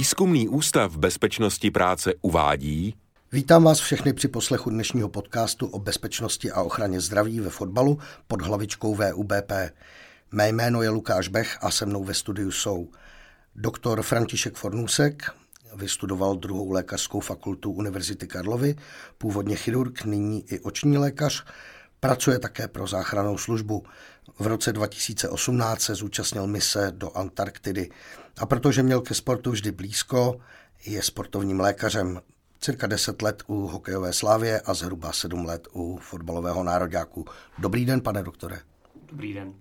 Výzkumný ústav bezpečnosti práce uvádí Vítám vás všechny při poslechu dnešního podcastu o bezpečnosti a ochraně zdraví ve fotbalu pod hlavičkou VUBP. Mé jméno je Lukáš Bech a se mnou ve studiu jsou doktor František Fornusek, vystudoval druhou lékařskou fakultu Univerzity Karlovy, původně chirurg, nyní i oční lékař, pracuje také pro záchranou službu. V roce 2018 se zúčastnil mise do Antarktidy a protože měl ke sportu vždy blízko, je sportovním lékařem. Cirka 10 let u hokejové slávě a zhruba 7 let u fotbalového nároďáku. Dobrý den, pane doktore. Dobrý den.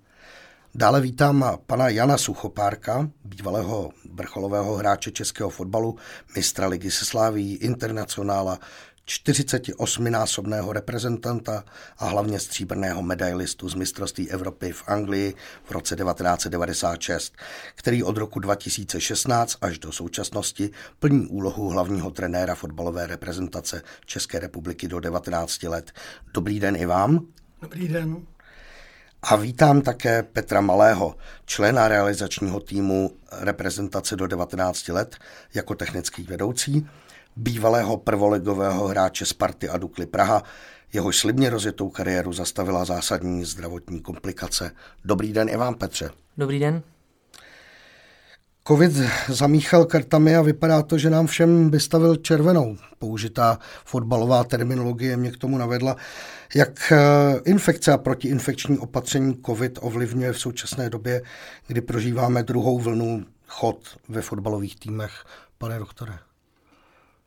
Dále vítám pana Jana Suchopárka, bývalého vrcholového hráče českého fotbalu, mistra ligy se sláví, internacionála, 48-násobného reprezentanta a hlavně stříbrného medailistu z mistrovství Evropy v Anglii v roce 1996, který od roku 2016 až do současnosti plní úlohu hlavního trenéra fotbalové reprezentace České republiky do 19 let. Dobrý den i vám. Dobrý den. A vítám také Petra Malého, člena realizačního týmu reprezentace do 19 let jako technický vedoucí bývalého prvoligového hráče Sparty a Dukly Praha, jehož slibně rozjetou kariéru zastavila zásadní zdravotní komplikace. Dobrý den i vám, Petře. Dobrý den. Covid zamíchal kartami a vypadá to, že nám všem vystavil červenou. Použitá fotbalová terminologie mě k tomu navedla. Jak eh, infekce a protiinfekční opatření COVID ovlivňuje v současné době, kdy prožíváme druhou vlnu chod ve fotbalových týmech, pane doktore?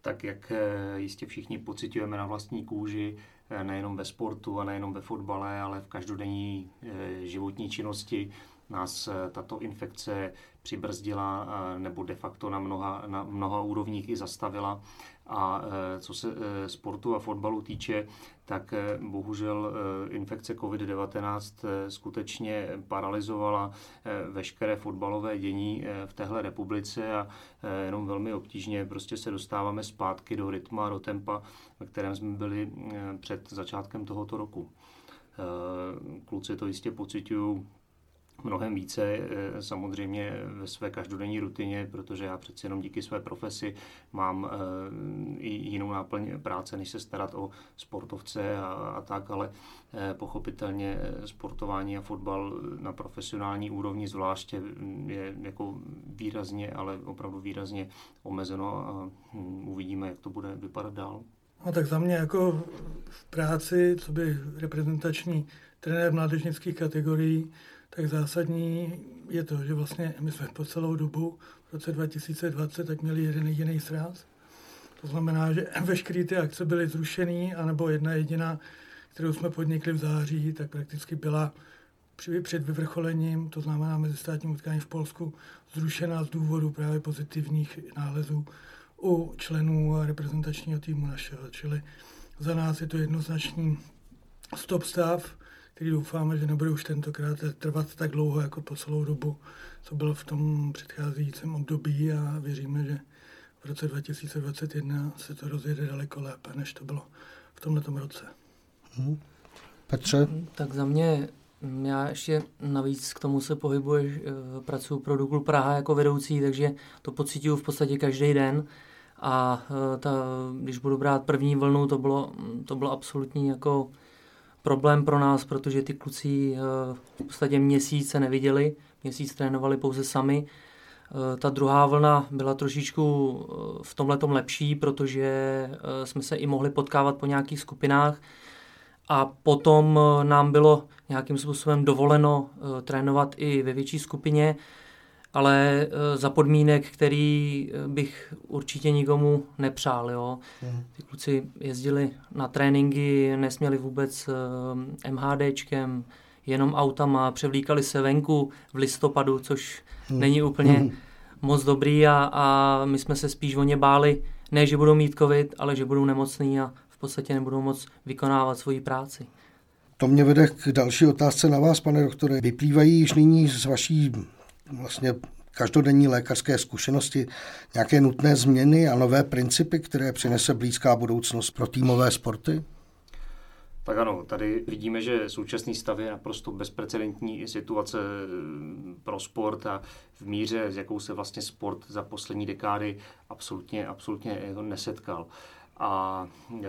Tak jak eh, jistě všichni pocitujeme na vlastní kůži, eh, nejenom ve sportu a nejenom ve fotbale, ale v každodenní eh, životní činnosti, nás tato infekce přibrzdila nebo de facto na mnoha, na mnoha úrovních i zastavila. A co se sportu a fotbalu týče, tak e, bohužel infekce COVID-19 skutečně paralizovala veškeré fotbalové dění v téhle republice a jenom velmi obtížně prostě se dostáváme zpátky do rytma, do tempa, ve kterém jsme byli před začátkem tohoto roku. Kluci to jistě pocitují mnohem více eh, samozřejmě ve své každodenní rutině, protože já přeci jenom díky své profesi mám eh, i jinou náplň práce, než se starat o sportovce a, a tak, ale eh, pochopitelně sportování a fotbal na profesionální úrovni zvláště je jako výrazně, ale opravdu výrazně omezeno a hm, uvidíme, jak to bude vypadat dál. No tak za mě jako v práci, co by reprezentační trenér mládežnických kategorií, tak zásadní je to, že vlastně my jsme po celou dobu v roce 2020 tak měli jeden jediný sraz. To znamená, že veškeré ty akce byly zrušený, anebo jedna jediná, kterou jsme podnikli v září, tak prakticky byla před vyvrcholením, to znamená mezi státním utkání v Polsku, zrušená z důvodu právě pozitivních nálezů u členů reprezentačního týmu našeho. Čili za nás je to jednoznačný stop stav, který doufáme, že nebude už tentokrát trvat tak dlouho jako po celou dobu, co bylo v tom předcházejícím období a věříme, že v roce 2021 se to rozjede daleko lépe, než to bylo v tomto roce. Hmm. Petře? Tak za mě, já ještě navíc k tomu se pohybuješ, eh, pracuji pro Duklu Praha jako vedoucí, takže to pocituju v podstatě každý den. A eh, ta, když budu brát první vlnu, to bylo, to bylo absolutní jako problém pro nás, protože ty kluci eh, v podstatě měsíc se neviděli, měsíc trénovali pouze sami. Eh, ta druhá vlna byla trošičku eh, v tomhle lepší, protože jsme se i mohli potkávat po nějakých skupinách a potom nám bylo nějakým způsobem dovoleno trénovat i ve větší skupině ale eh, za podmínek, který eh, bych určitě nikomu nepřál. Jo. Mhm. Ty kluci jezdili na tréninky, nesměli vůbec eh, MHDčkem, jenom autama, převlíkali se venku v listopadu, což hmm. není úplně hmm. moc dobrý a, a my jsme se spíš o ně báli, ne, že budou mít covid, ale že budou nemocní a v podstatě nebudou moc vykonávat svoji práci. To mě vede k další otázce na vás, pane doktore. Vyplývají již nyní z vaší vlastně každodenní lékařské zkušenosti, nějaké nutné změny a nové principy, které přinese blízká budoucnost pro týmové sporty? Tak ano, tady vidíme, že současný stav je naprosto bezprecedentní situace eh, pro sport a v míře, s jakou se vlastně sport za poslední dekády absolutně, absolutně nesetkal a e,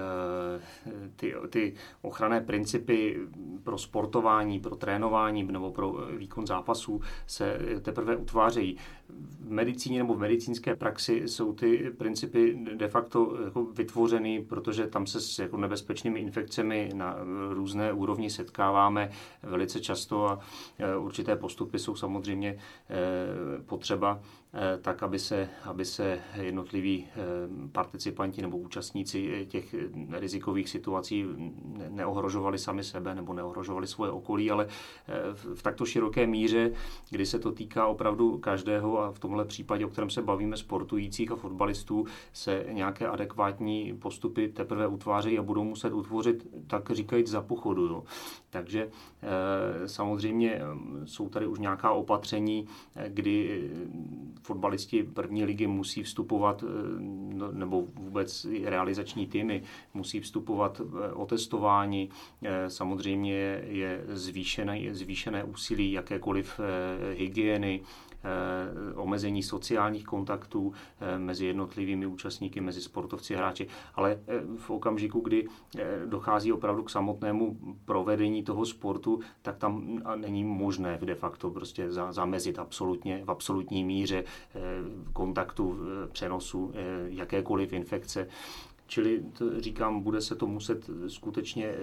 ty, ty ochranné principy pro sportování, pro trénování nebo pro výkon zápasů se teprve utvářejí. V medicíně nebo v medicínské praxi jsou ty principy de facto jako vytvořeny, protože tam se s jako nebezpečnými infekcemi na různé úrovni setkáváme velice často a určité postupy jsou samozřejmě potřeba Eh, tak aby se, aby se jednotliví eh, participanti nebo účastníci těch rizikových situací neohrožovali sami sebe nebo neohrožovali svoje okolí, ale eh, v takto široké míře, kdy se to týká opravdu každého a v tomhle případě, o kterém se bavíme, sportujících a fotbalistů, se nějaké adekvátní postupy teprve utvářejí a budou muset utvořit, tak říkajíc, za pochodu. Jo. Takže samozřejmě jsou tady už nějaká opatření, kdy fotbalisti první ligy musí vstupovat, eh, no, nebo vůbec realizační týmy musí vstupovat eh, o testování. Eh, samozřejmě je zvýšené, zvýšené úsilí jakékoliv hygieny, omezení sociálních kontaktů eh, mezi jednotlivými účastníky, mezi sportovci hráči. Ale eh, v okamžiku, kdy dochází opravdu k samotnému provedení toho sportu, tak tam není možné de facto prostě zamezit absolutně, v absolutní míře kontaktu, přenosu jakékoliv infekce. Čili to, říkám, bude se to muset skutečně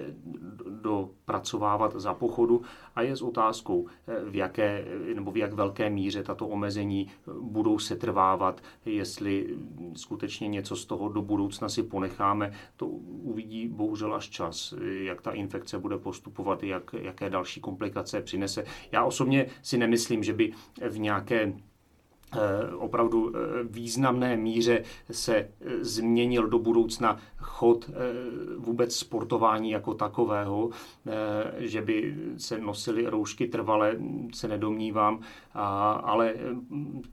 dopracovávat za pochodu a je s otázkou, v jaké nebo v jak velké míře tato omezení budou se trvávat, jestli skutečně něco z toho do budoucna si ponecháme, to uvidí bohužel až čas, jak ta infekce bude postupovat, jak, jaké další komplikace přinese. Já osobně si nemyslím, že by v nějaké opravdu eh, významné míře se eh, změnil do budoucna chod vůbec sportování jako takového, že by se nosily roušky trvale, se nedomnívám, ale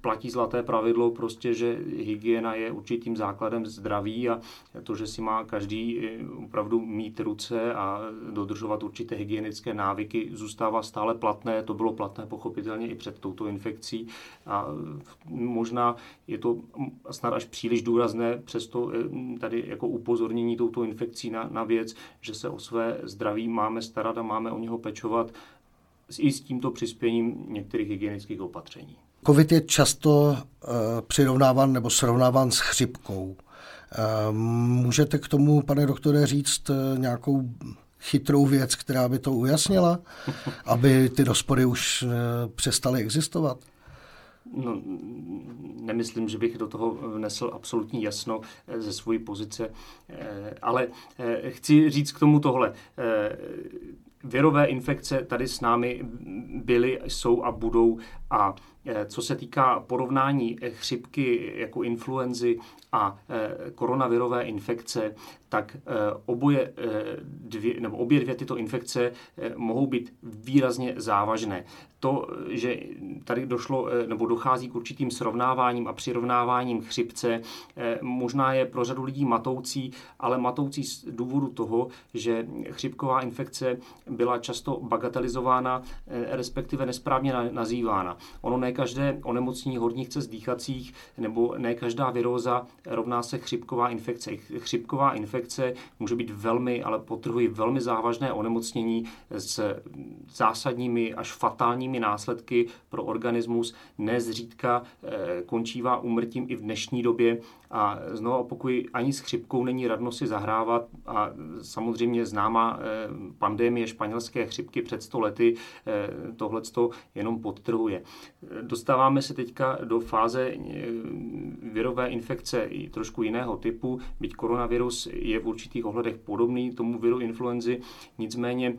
platí zlaté pravidlo prostě, že hygiena je určitým základem zdraví a to, že si má každý opravdu mít ruce a dodržovat určité hygienické návyky, zůstává stále platné. To bylo platné pochopitelně i před touto infekcí a možná je to snad až příliš důrazné, přesto eh, tady jako upozornění touto infekcí na, na věc, že se o své zdraví máme starat a máme o něho pečovat i s tímto přispěním některých hygienických opatření. COVID je často uh, přirovnáván nebo srovnáván s chřipkou. Uh, můžete k tomu, pane doktore, říct uh, nějakou chytrou věc, která by to ujasnila, aby ty rozpory už přestaly existovat? No, nemyslím, že bych do toho vnesl absolutní jasno eh, ze své pozice, eh, ale eh, chci říct k tomu tohle. Virové infekce tady s námi byly, jsou a budou a co se týká porovnání chřipky jako influenzy a koronavirové infekce, tak oboje dvě, nebo obě dvě tyto infekce mohou být výrazně závažné to, že tady došlo eh, nebo dochází k určitým srovnáváním a přirovnáváním chřipce, eh, možná je pro řadu lidí matoucí, ale matoucí z důvodu toho, že chřipková infekce byla často bagatelizována, eh, respektive nesprávně nazývána. Ono ne každé onemocnění horních cest dýchacích nebo ne každá viróza rovná se chřipková infekce. Chřipková infekce může být velmi, ale potrhuji, velmi závažné onemocnění s zásadními až fatálními následky pro organismus nezřídka eh, končívá úmrtím i v dnešní době a znovu opakuji, ani s chřipkou není radno si zahrávat a samozřejmě známá eh, pandemie španělské chřipky před 100 lety eh, tohle jenom podtrhuje. Dostáváme se teďka do fáze virové infekce i trošku jiného typu, byť koronavirus je v určitých ohledech podobný tomu viru influenzy, nicméně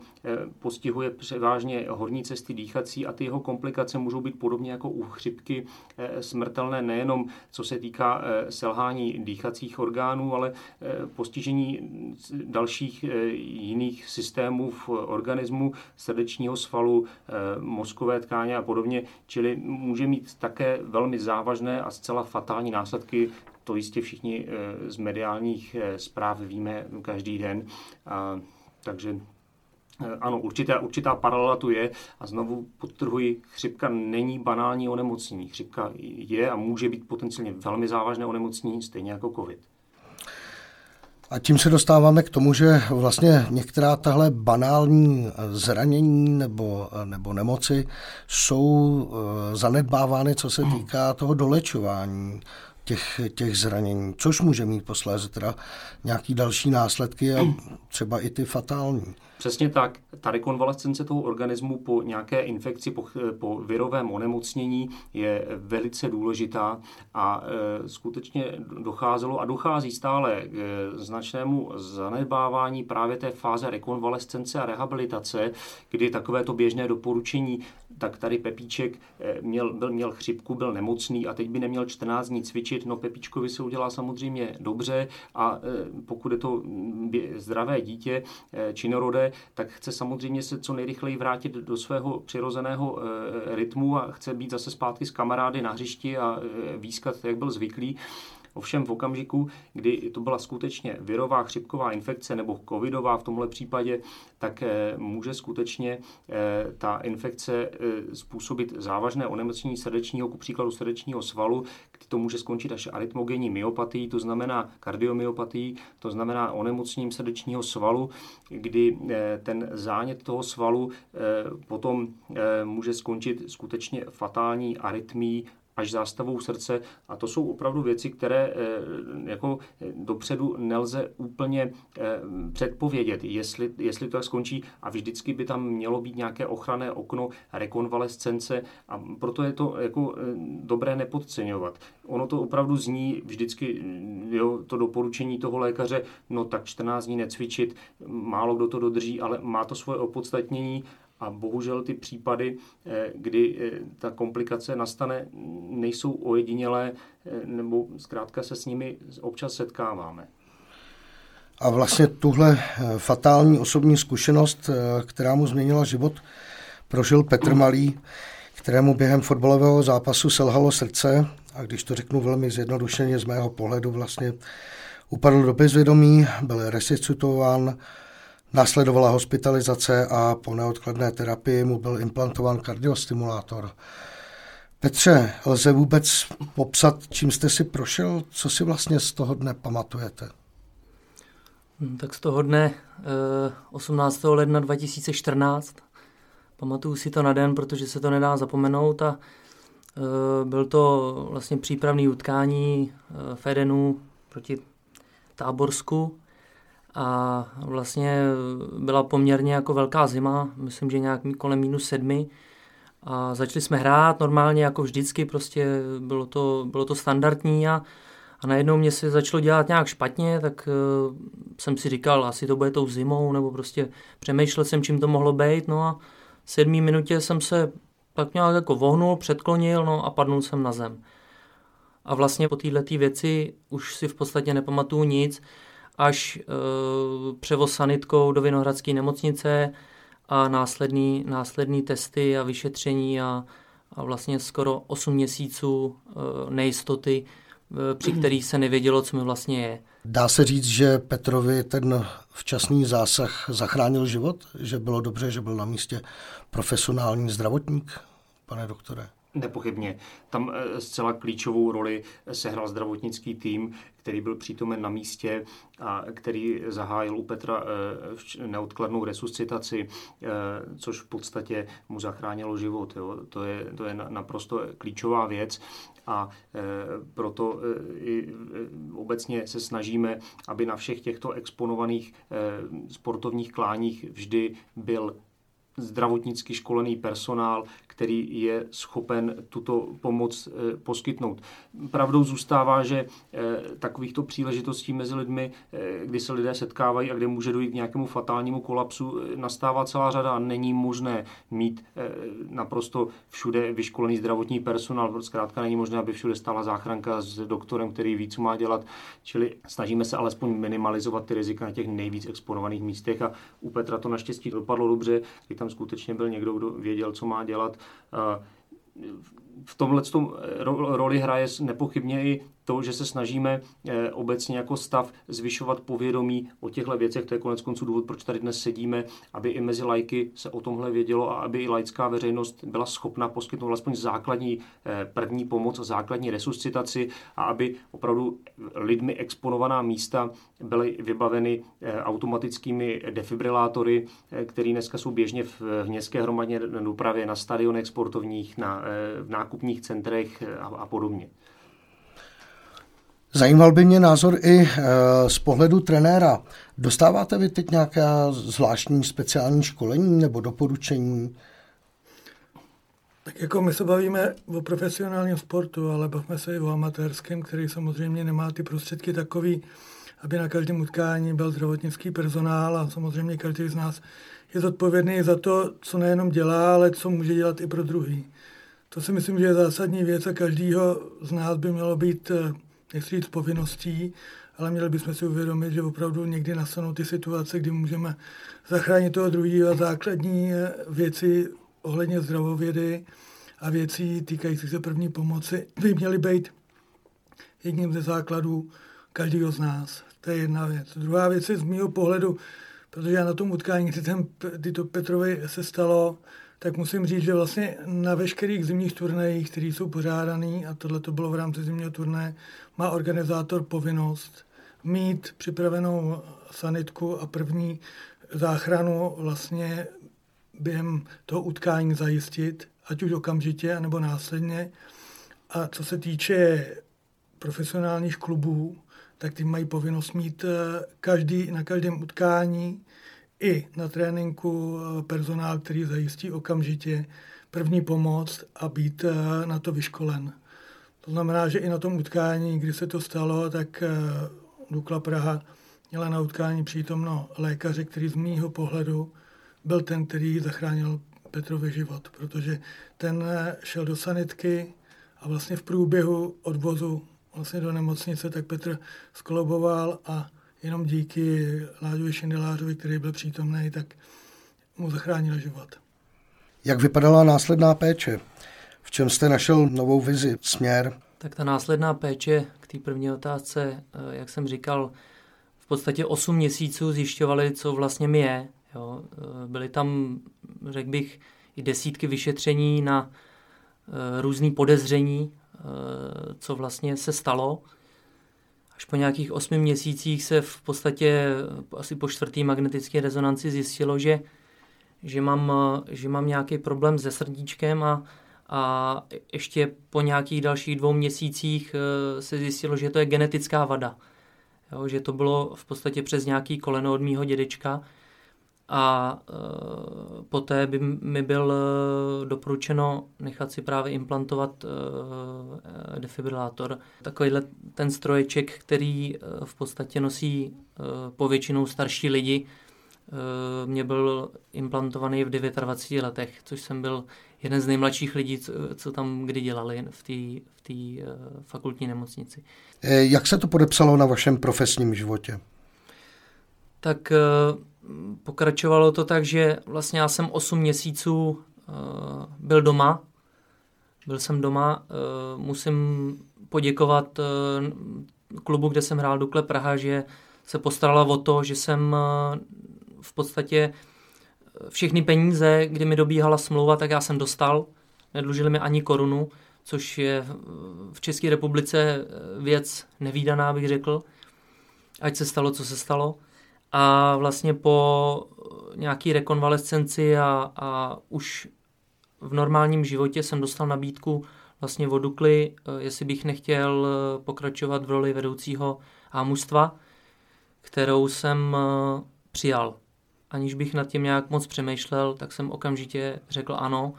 postihuje převážně horní cesty dýchací a ty jeho komplikace můžou být podobně jako u chřipky eh, smrtelné nejenom co se týká eh, selhání dýchacích orgánů, ale eh, postižení dalších jiných systémů v organismu, srdečního svalu, mozkové tkáně a podobně, čili může mít také velmi závažné a zcela fatální následky to jistě všichni z mediálních zpráv víme každý den. Takže ano, určitá, určitá paralela tu je a znovu podtrhuji, chřipka není banální onemocnění. Chřipka je a může být potenciálně velmi závažné onemocnění, stejně jako COVID. A tím se dostáváme k tomu, že vlastně některá tahle banální zranění nebo, nebo nemoci jsou eh, zanedbávány, co se týká toho dolečování těch, těch zranění, což může mít posléze teda nějaký další následky a třeba i ty fatální. Přesně tak. Ta rekonvalescence toho organismu po nějaké infekci, po, po virovém onemocnění je velice důležitá a e, skutečně docházelo a dochází stále k značnému zanedbávání právě té fáze rekonvalescence a rehabilitace, kdy takovéto běžné doporučení, tak tady Pepíček e, měl, byl, měl chřipku, byl nemocný a teď by neměl 14 dní cvičit, no Pepíčkovi se udělá samozřejmě dobře a e, pokud je to zdravé dítě, e, činorodé, tak chce samozřejmě se co nejrychleji vrátit do svého přirozeného eh, rytmu a chce být zase zpátky s kamarády na hřišti a eh, výskat, jak byl zvyklý. Ovšem v okamžiku, kdy to byla skutečně virová chřipková infekce nebo covidová v tomhle případě, tak eh, může skutečně eh, ta infekce eh, způsobit závažné onemocnění srdečního, ku příkladu srdečního svalu, to může skončit až arytmogenní myopatií, to znamená kardiomyopatií, to znamená onemocněním srdečního svalu, kdy ten zánět toho svalu potom může skončit skutečně fatální arytmí až zástavou srdce. A to jsou opravdu věci, které eh, jako eh, dopředu nelze úplně eh, předpovědět, jestli, jestli to tak skončí. A vždycky by tam mělo být nějaké ochranné okno rekonvalescence a proto je to jako dobré nepodceňovat. Ono to opravdu zní vždycky, jo, to doporučení toho lékaře, no tak 14 dní necvičit, málo kdo to dodrží, ale má to svoje opodstatnění a bohužel ty případy, eh, kdy eh, ta komplikace nastane, nejsou ojedinělé, eh, nebo zkrátka se s nimi občas setkáváme. A vlastně tuhle fatální osobní zkušenost, která mu změnila život, prožil Petr Malý, kterému během fotbalového zápasu selhalo srdce a když to řeknu velmi zjednodušeně z mého pohledu vlastně upadl do bezvědomí, byl resuscitován, Následovala hospitalizace a po neodkladné terapii mu byl implantován kardiostimulátor. Petře, lze vůbec popsat, čím jste si prošel? Co si vlastně z toho dne pamatujete? Hmm, tak z toho dne 18. Eh, ledna 2014 pamatuju si to na den, protože se to nedá zapomenout a eh, byl to vlastně přípravný utkání eh, Fedenu proti Táborsku a vlastně byla poměrně jako velká zima, myslím, že nějak kolem minus sedmi a začali jsme hrát normálně jako vždycky, prostě bylo to, bylo to standardní a, a najednou mě se začalo dělat nějak špatně, tak uh, jsem si říkal, asi to bude tou zimou, nebo prostě přemýšlel jsem, čím to mohlo být, no a v sedmý minutě jsem se tak nějak jako vohnul, předklonil, no a padnul jsem na zem. A vlastně po této věci už si v podstatě nepamatuju nic, až e, převoz sanitkou do Vinohradské nemocnice a následný, následný testy a vyšetření a, a vlastně skoro 8 měsíců e, nejistoty, e, při kterých se nevědělo, co mi vlastně je. Dá se říct, že Petrovi ten včasný zásah zachránil život? Že bylo dobře, že byl na místě profesionální zdravotník, pane doktore? Nepochybně. Tam eh, zcela klíčovou roli sehrál zdravotnický tým, který byl přítomen na místě a který zahájil u Petra eh, neodkladnou resuscitaci, eh, což v podstatě mu zachránilo život. Jo. To, je, to je naprosto klíčová věc a proto i obecně se snažíme, aby na všech těchto exponovaných sportovních kláních vždy byl zdravotnicky školený personál, který je schopen tuto pomoc eh, poskytnout. Pravdou zůstává, že eh, takovýchto příležitostí mezi lidmi, eh, kdy se lidé setkávají a kde může dojít k nějakému fatálnímu kolapsu, nastává celá řada a není možné mít naprosto všude vyškolený zdravotní personál. Zkrátka není možné, aby všude stála záchranka s doktorem, který ví, co má dělat. Čili snažíme se alespoň minimalizovat ty rizika na těch nejvíc exponovaných místech a u Petra to naštěstí dopadlo dobře, kdy tam skutečně byl někdo, kdo věděl, co má dělat v tomhle tom roli hraje nepochybně i to, že se snažíme eh, obecně jako stav zvyšovat povědomí o těchto věcech, to je konec konců důvod, proč tady dnes sedíme, aby i mezi lajky se o tomhle vědělo a aby i laická veřejnost byla schopna poskytnout alespoň základní eh, první pomoc a základní resuscitaci a aby opravdu lidmi exponovaná místa byly vybaveny eh, automatickými defibrilátory, které dneska jsou běžně v městské hromadně dopravě, na stadionech sportovních, na, v nákupních centrech a, a podobně. Zajímal by mě názor i eh, z pohledu trenéra. Dostáváte vy teď nějaké zvláštní speciální školení nebo doporučení? Tak jako my se bavíme o profesionálním sportu, ale bavíme se i o amatérském, který samozřejmě nemá ty prostředky takový, aby na každém utkání byl zdravotnický personál a samozřejmě každý z nás je zodpovědný za to, co nejenom dělá, ale co může dělat i pro druhý. To si myslím, že je zásadní věc a každýho z nás by mělo být eh, nechci říct povinností, ale měli bychom si uvědomit, že opravdu někdy nastanou ty situace, kdy můžeme zachránit toho druhého základní eh, věci ohledně zdravovědy a věcí týkající se první pomoci by měly být jedním ze základů každého z nás. To je jedna věc. Druhá věc je z mého pohledu, protože já na tom utkání, kdy, ten, kdy to Petrovi se stalo, tak musím říct, že vlastně na veškerých zimních turnajích, které jsou pořádané, a tohle to bylo v rámci zimního turnaje, má organizátor povinnost mít připravenou sanitku a první záchranu vlastně během toho utkání zajistit, ať už okamžitě, nebo následně. A co se týče profesionálních klubů, tak ty mají povinnost mít eh, každý, na každém utkání i na tréninku eh, personál, který zajistí okamžitě první pomoc a být eh, na to vyškolen. To znamená, že i na tom utkání, kdy se to stalo, tak eh, Dukla Praha měla na utkání přítomno lékaře, který z mýho pohledu byl ten, který zachránil Petrovi život, protože ten šel do sanitky a vlastně v průběhu odvozu vlastně do nemocnice, tak Petr skoloboval a jenom díky Láďovi Šindelářovi, který byl přítomný, tak mu zachránil život. Jak vypadala následná péče? V čem jste našel novou vizi, směr? Tak ta následná péče k té první otázce, eh, jak jsem říkal, v podstatě 8 měsíců zjišťovali, co vlastně mi je. Jo. Eh, byly tam, řekl bych, i desítky vyšetření na eh, různé podezření, co vlastně se stalo. Až po nějakých osmi měsících se v podstatě asi po čtvrtý magnetické rezonanci zjistilo, že, že, mám, že mám nějaký problém se srdíčkem a, a ještě po nějakých dalších dvou měsících eh, se zjistilo, že to je genetická vada. Jo, že to bylo v podstatě přes nějaký koleno od mýho dědečka a e, poté by mi byl e, doporučeno nechat si právě implantovat e, defibrilátor. Takovýhle ten stroječek, který e, v podstatě nosí e, povětšinou starší lidi, e, mě byl implantovaný v 29 letech, což jsem byl jeden z nejmladších lidí, co, co tam kdy dělali v té v tý, e, fakultní nemocnici. Jak se to podepsalo na vašem profesním životě? Tak pokračovalo to tak, že vlastně já jsem 8 měsíců uh, byl doma. Byl jsem doma. Uh, musím poděkovat uh, klubu, kde jsem hrál Dukle Praha, že se postarala o to, že jsem v podstatě všechny peníze, kdy mi dobíhala smlouva, tak já jsem dostal. Nedlužili mi ani korunu, což je v České republice věc nevýdaná, bych řekl. Ať se stalo, co se stalo. A vlastně po nějaký rekonvalescenci a, a už v normálním životě jsem dostal nabídku vlastně od Dukly, eh, jestli bych nechtěl eh, pokračovat v roli vedoucího mužstva, kterou jsem eh, přijal. Aniž bych nad tím nějak moc přemýšlel, tak jsem okamžitě řekl ano.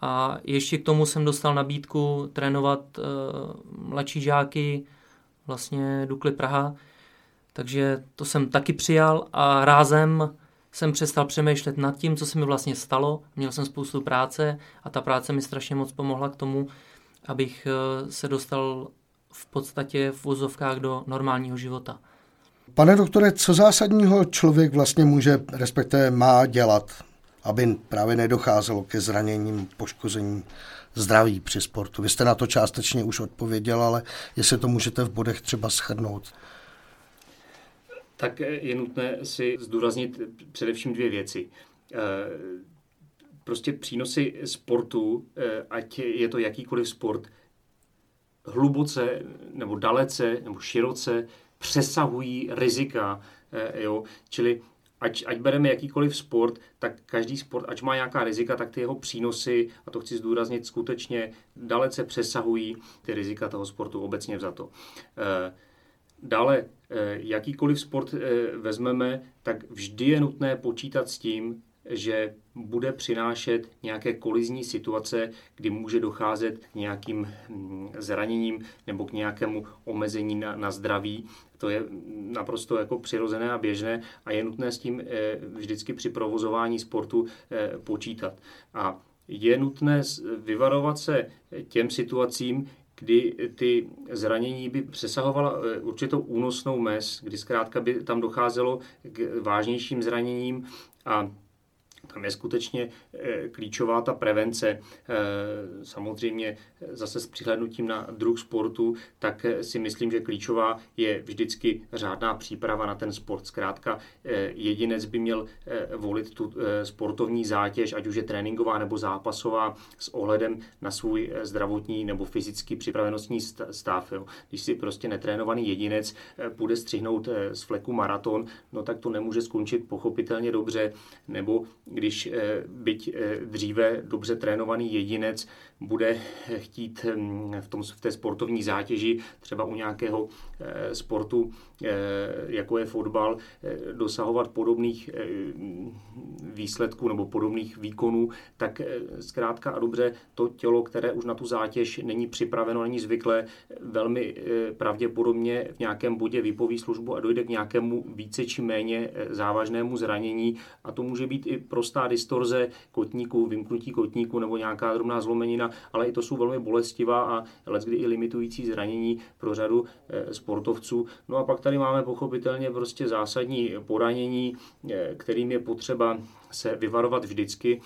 A ještě k tomu jsem dostal nabídku trénovat mladší žáky vlastně Dukly Praha, takže to jsem taky přijal a rázem jsem přestal přemýšlet nad tím, co se mi vlastně stalo. Měl jsem spoustu práce a ta práce mi strašně moc pomohla k tomu, abych eh, se dostal v podstatě v vozovkách do normálního života. Pane doktore, co zásadního člověk vlastně může, respektive má dělat aby právě nedocházelo ke zraněním, poškozením zdraví při sportu. Vy jste na to částečně už odpověděl, ale jestli to můžete v bodech třeba shrnout. Tak je nutné si zdůraznit především dvě věci. Eh, prostě přínosy sportu, eh, ať je to jakýkoliv sport, hluboce nebo dalece nebo široce přesahují rizika. Eh, jo? Čili ať, ať bereme jakýkoliv sport, tak každý sport, ať má nějaká rizika, tak ty jeho přínosy, a to chci zdůraznit, skutečně dalece přesahují ty rizika toho sportu obecně vzato. Dále, jakýkoliv sport vezmeme, tak vždy je nutné počítat s tím, že bude přinášet nějaké kolizní situace, kdy může docházet k nějakým hm, zraněním nebo k nějakému omezení na, na zdraví. To je naprosto jako přirozené a běžné a je nutné s tím eh, vždycky při provozování sportu eh, počítat. A je nutné vyvarovat se těm situacím, kdy ty zranění by přesahovala eh, určitou únosnou mez, kdy zkrátka by tam docházelo k vážnějším zraněním a tam je skutečně eh, klíčová ta prevence. Eh, samozřejmě zase s přihlednutím na druh sportu, tak eh, si myslím, že klíčová je vždycky řádná příprava na ten sport. Zkrátka jedinec by měl volit tu sportovní zátěž, ať už je tréninková nebo zápasová, s ohledem na svůj zdravotní nebo fyzický připravenostní stav. Když si prostě netrénovaný jedinec půjde střihnout z fleku maraton, no tak to nemůže skončit pochopitelně dobře, nebo když eh, byť eh, dříve dobře trénovaný jedinec bude chtít hm, v, tom, v té sportovní zátěži, třeba u nějakého eh, sportu, jako je fotbal, dosahovat podobných výsledků nebo podobných výkonů, tak zkrátka a dobře to tělo, které už na tu zátěž není připraveno, není zvyklé, velmi pravděpodobně v nějakém bodě vypoví službu a dojde k nějakému více či méně závažnému zranění. A to může být i prostá distorze kotníku, vymknutí kotníku nebo nějaká drobná zlomenina, ale i to jsou velmi bolestivá a leckdy i limitující zranění pro řadu eh, sportovců. No a pak tady máme pochopitelně prostě zásadní poranění, eh, kterým je potřeba se vyvarovat vždycky,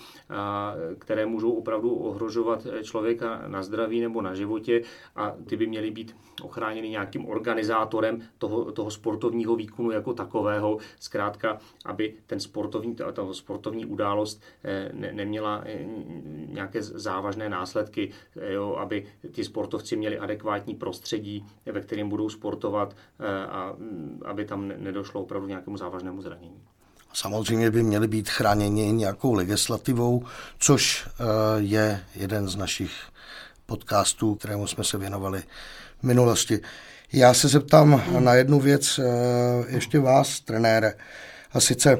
které můžou opravdu ohrožovat člověka na zdraví nebo na životě a ty by měly být ochráněny nějakým organizátorem toho, toho sportovního výkonu jako takového, zkrátka, aby ten sportovní, tato sportovní událost eh, ne, neměla eh, nějaké závažné následky, eh, jo, aby ti sportovci měli adekvátní prostředí, ve kterém budou sportovat a mm, aby tam nedošlo opravdu nějakému závažnému zranění. Samozřejmě by měli být chráněni nějakou legislativou, což eh, je jeden z našich podcastů, kterému jsme se věnovali v minulosti. Já se zeptám na jednu věc eh, ještě vás, trenére, a sice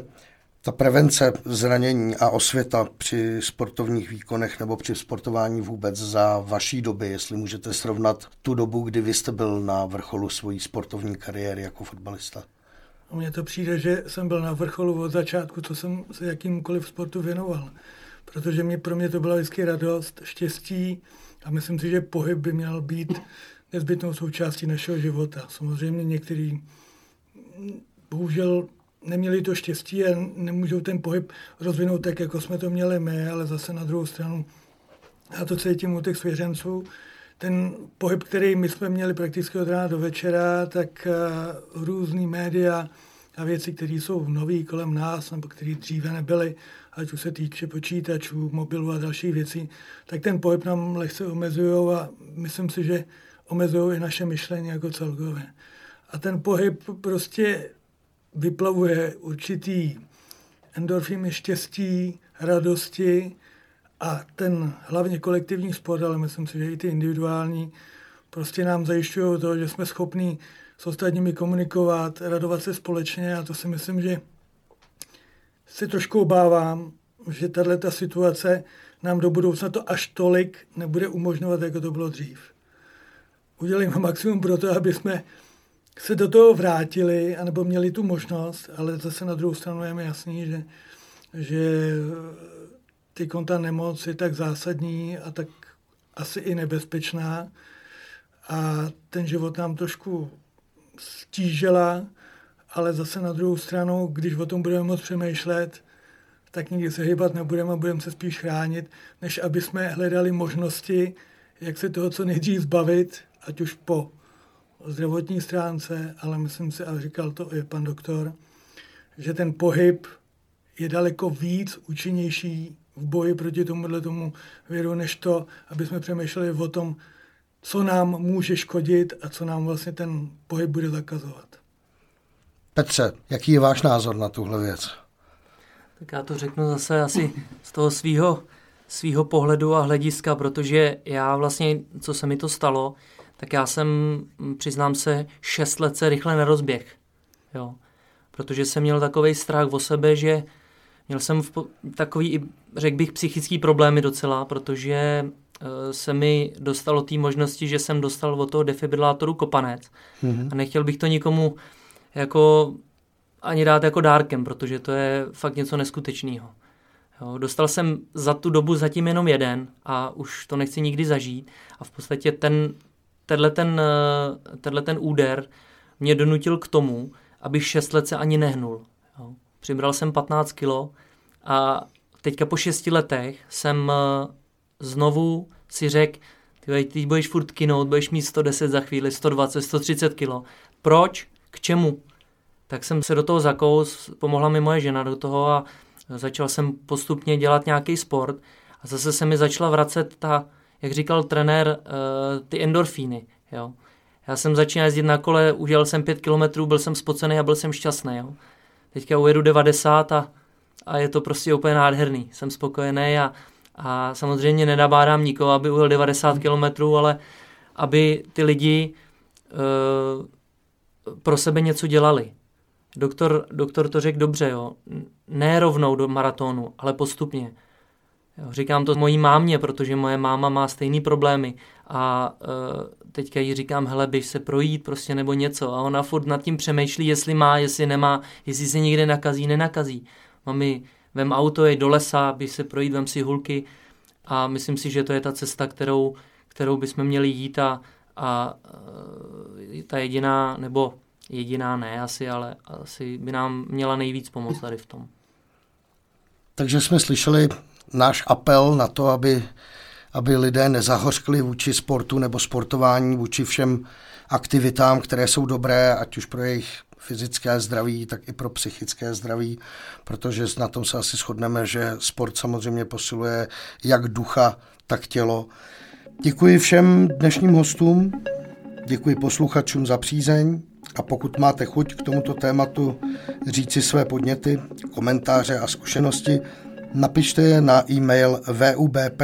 ta prevence zranění a osvěta při sportovních výkonech nebo při sportování vůbec za vaší doby, jestli můžete srovnat tu dobu, kdy vy jste byl na vrcholu svojí sportovní kariéry jako fotbalista. Mně to přijde, že jsem byl na vrcholu od začátku, co jsem se jakýmkoliv sportu věnoval. Protože mě, pro mě to byla vždycky radost, štěstí a myslím si, že pohyb by měl být nezbytnou součástí našeho života. Samozřejmě někteří bohužel neměli to štěstí a nemůžou ten pohyb rozvinout tak, jako jsme to měli my, ale zase na druhou stranu já to cítím u těch svěřenců, ten pohyb, který my jsme měli prakticky od rána do večera, tak eh, různý média a věci, které jsou nové kolem nás, nebo které dříve nebyly, ať už se týče počítačů, mobilů a dalších věcí, tak ten pohyb nám lehce omezují a myslím si, že omezují i naše myšlení jako celkové. A ten pohyb prostě vyplavuje určitý endorfiny štěstí, radosti, a ten hlavně kolektivní sport, ale myslím si, že i ty individuální, prostě nám zajišťují to, že jsme schopní s ostatními komunikovat, radovat se společně a to si myslím, že se trošku obávám, že tahle situace nám do budoucna to až tolik nebude umožňovat, jako to bylo dřív. Udělejme maximum pro to, aby jsme se do toho vrátili, anebo měli tu možnost, ale zase na druhou stranu je mi jasný, že, že ty konta nemoc je tak zásadní a tak asi i nebezpečná. A ten život nám trošku stížila, ale zase na druhou stranu, když o tom budeme moc přemýšlet, tak nikdy se hýbat nebudeme a budeme se spíš chránit, než aby jsme hledali možnosti, jak se toho co nejdřív zbavit, ať už po zdravotní stránce, ale myslím si, a říkal to i pan doktor, že ten pohyb je daleko víc účinnější v boji proti tomuhle tomu viru, než to, aby jsme přemýšleli o tom, co nám může škodit a co nám vlastně ten pohyb bude zakazovat. Petře, jaký je váš názor na tuhle věc? Tak já to řeknu zase asi z toho svého svýho pohledu a hlediska, protože já vlastně, co se mi to stalo, tak já jsem, přiznám se, šest let se rychle nerozběh. Jo. Protože jsem měl takový strach o sebe, že měl jsem v, takový, řekl bych, psychický problémy docela, protože uh, se mi dostalo té možnosti, že jsem dostal od toho defibrilátoru kopanec mm-hmm. a nechtěl bych to nikomu jako ani dát jako dárkem, protože to je fakt něco neskutečného. Jo, dostal jsem za tu dobu zatím jenom jeden a už to nechci nikdy zažít. A v podstatě ten, tenhle, ten, eh, tenhle ten úder mě donutil k tomu, abych šest let se ani nehnul. Jo. Přibral jsem 15 kilo a teďka po šesti letech jsem eh, znovu si řekl, ty, ty budeš furt kinout, budeš mít 110 za chvíli, 120, 130 kilo. Proč? K čemu? Tak jsem se do toho zakous, pomohla mi moje žena do toho a začal jsem postupně dělat nějaký sport a zase se mi začala vracet ta, jak říkal trenér, eh, ty endorfíny. Jo. Já jsem začínal jezdit na kole, udělal jsem pět kilometrů, byl jsem spocený a byl jsem šťastný. Jo. Teďka ujedu 90 a, a je to prostě úplně nádherný. Jsem spokojený a, a samozřejmě nedabádám nikoho, aby ujel 90 kilometrů, ale aby ty lidi uh, pro sebe něco dělali. Doktor, doktor to řekl dobře, jo. ne rovnou do maratonu, ale postupně. Říkám to mojí mámě, protože moje máma má stejné problémy a uh, teďka jí říkám, hele, běž se projít prostě nebo něco a ona furt nad tím přemýšlí, jestli má, jestli nemá, jestli se někde nakazí, nenakazí. Mami, vem auto, je do lesa, běž se projít, vem si hulky a myslím si, že to je ta cesta, kterou, kterou bychom měli jít a, a uh, ta jediná, nebo jediná ne asi, ale asi by nám měla nejvíc pomoct tady v tom. Takže jsme slyšeli náš apel na to, aby, aby lidé nezahořkli vůči sportu nebo sportování, vůči všem aktivitám, které jsou dobré, ať už pro jejich fyzické zdraví, tak i pro psychické zdraví, protože na tom se asi shodneme, že sport samozřejmě posiluje jak ducha, tak tělo. Děkuji všem dnešním hostům, děkuji posluchačům za přízeň. A pokud máte chuť k tomuto tématu říci své podněty, komentáře a zkušenosti, napište je na e-mail vubp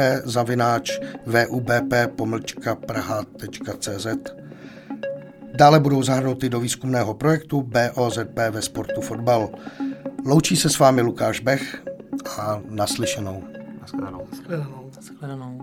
vubp-praha.cz Dále budou zahrnuty do výzkumného projektu BOZP ve sportu fotbal. Loučí se s vámi Lukáš Bech a naslyšenou. Naschledanou. Naschledanou. Naschledanou.